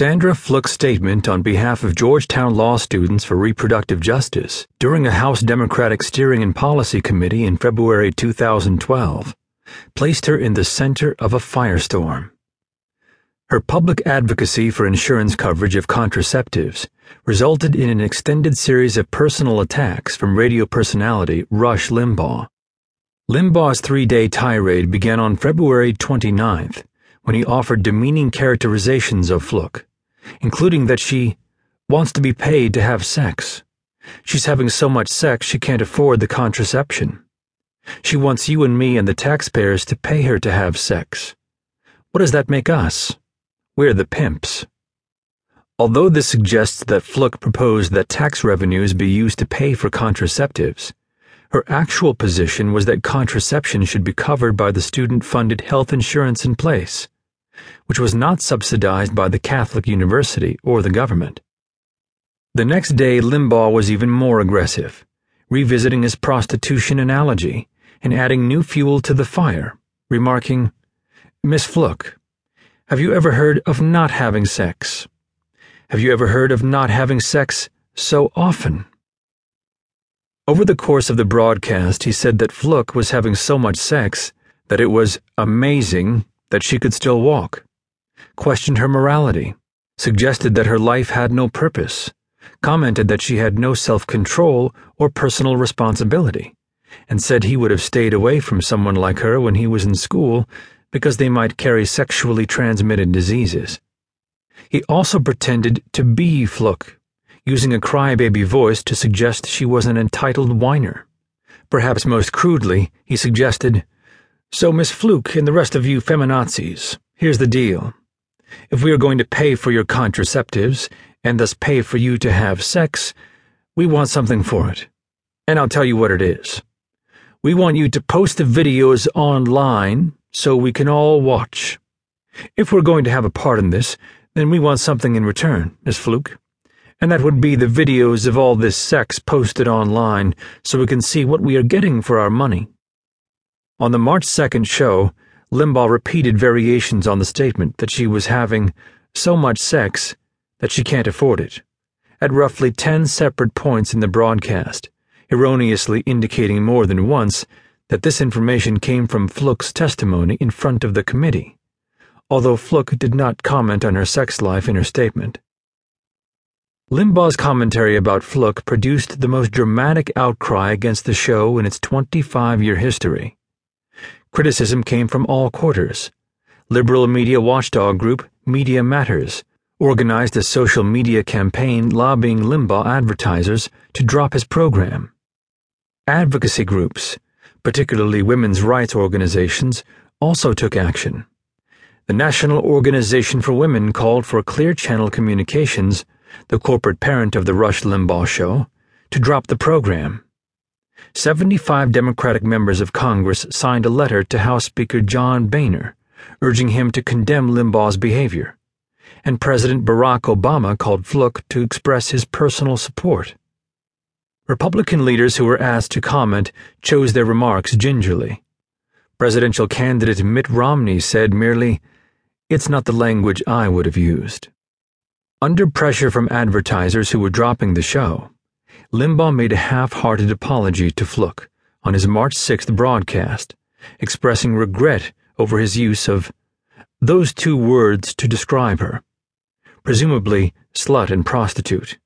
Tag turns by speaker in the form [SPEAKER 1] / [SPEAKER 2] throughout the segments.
[SPEAKER 1] Sandra Fluke's statement on behalf of Georgetown law students for reproductive justice during a House Democratic Steering and Policy Committee in February 2012 placed her in the center of a firestorm. Her public advocacy for insurance coverage of contraceptives resulted in an extended series of personal attacks from radio personality Rush Limbaugh. Limbaugh's three day tirade began on February 29th when he offered demeaning characterizations of Fluke, including that she wants to be paid to have sex. She's having so much sex she can't afford the contraception. She wants you and me and the taxpayers to pay her to have sex. What does that make us? We're the pimps. Although this suggests that Fluke proposed that tax revenues be used to pay for contraceptives, her actual position was that contraception should be covered by the student funded health insurance in place, which was not subsidized by the Catholic University or the government. The next day, Limbaugh was even more aggressive, revisiting his prostitution analogy and adding new fuel to the fire, remarking, Miss Fluke, have you ever heard of not having sex? Have you ever heard of not having sex so often? Over the course of the broadcast, he said that Fluke was having so much sex that it was amazing that she could still walk, questioned her morality, suggested that her life had no purpose, commented that she had no self control or personal responsibility and said he would have stayed away from someone like her when he was in school because they might carry sexually transmitted diseases. He also pretended to be Fluke, using a crybaby voice to suggest she was an entitled whiner. Perhaps most crudely, he suggested, So, Miss Fluke and the rest of you feminazis, here's the deal. If we are going to pay for your contraceptives, and thus pay for you to have sex, we want something for it. And I'll tell you what it is. We want you to post the videos online so we can all watch. If we're going to have a part in this, then we want something in return, Miss Fluke. And that would be the videos of all this sex posted online so we can see what we are getting for our money. On the March 2nd show, Limbaugh repeated variations on the statement that she was having so much sex that she can't afford it, at roughly 10 separate points in the broadcast erroneously indicating more than once that this information came from Fluke's testimony in front of the committee, although Fluke did not comment on her sex life in her statement. Limbaugh's commentary about Fluke produced the most dramatic outcry against the show in its 25 year history. Criticism came from all quarters. Liberal media watchdog group Media Matters organized a social media campaign lobbying Limbaugh advertisers to drop his program. Advocacy groups, particularly women's rights organizations, also took action. The National Organization for Women called for Clear Channel Communications, the corporate parent of the Rush Limbaugh Show, to drop the program. 75 Democratic members of Congress signed a letter to House Speaker John Boehner, urging him to condemn Limbaugh's behavior, and President Barack Obama called Fluke to express his personal support. Republican leaders who were asked to comment chose their remarks gingerly. Presidential candidate Mitt Romney said merely, It's not the language I would have used. Under pressure from advertisers who were dropping the show, Limbaugh made a half hearted apology to Fluke on his March 6th broadcast, expressing regret over his use of those two words to describe her, presumably slut and prostitute.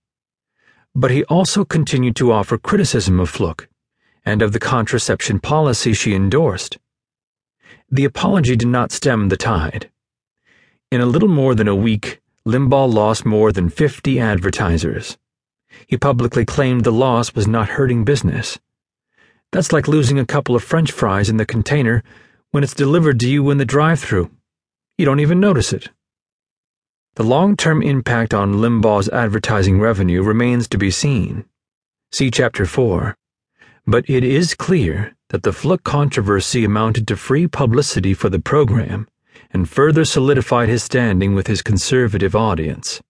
[SPEAKER 1] But he also continued to offer criticism of Fluke and of the contraception policy she endorsed. The apology did not stem the tide. In a little more than a week, Limbaugh lost more than 50 advertisers. He publicly claimed the loss was not hurting business. That's like losing a couple of french fries in the container when it's delivered to you in the drive through. You don't even notice it. The long term impact on Limbaugh's advertising revenue remains to be seen. See Chapter 4. But it is clear that the Fluke controversy amounted to free publicity for the program and further solidified his standing with his conservative audience.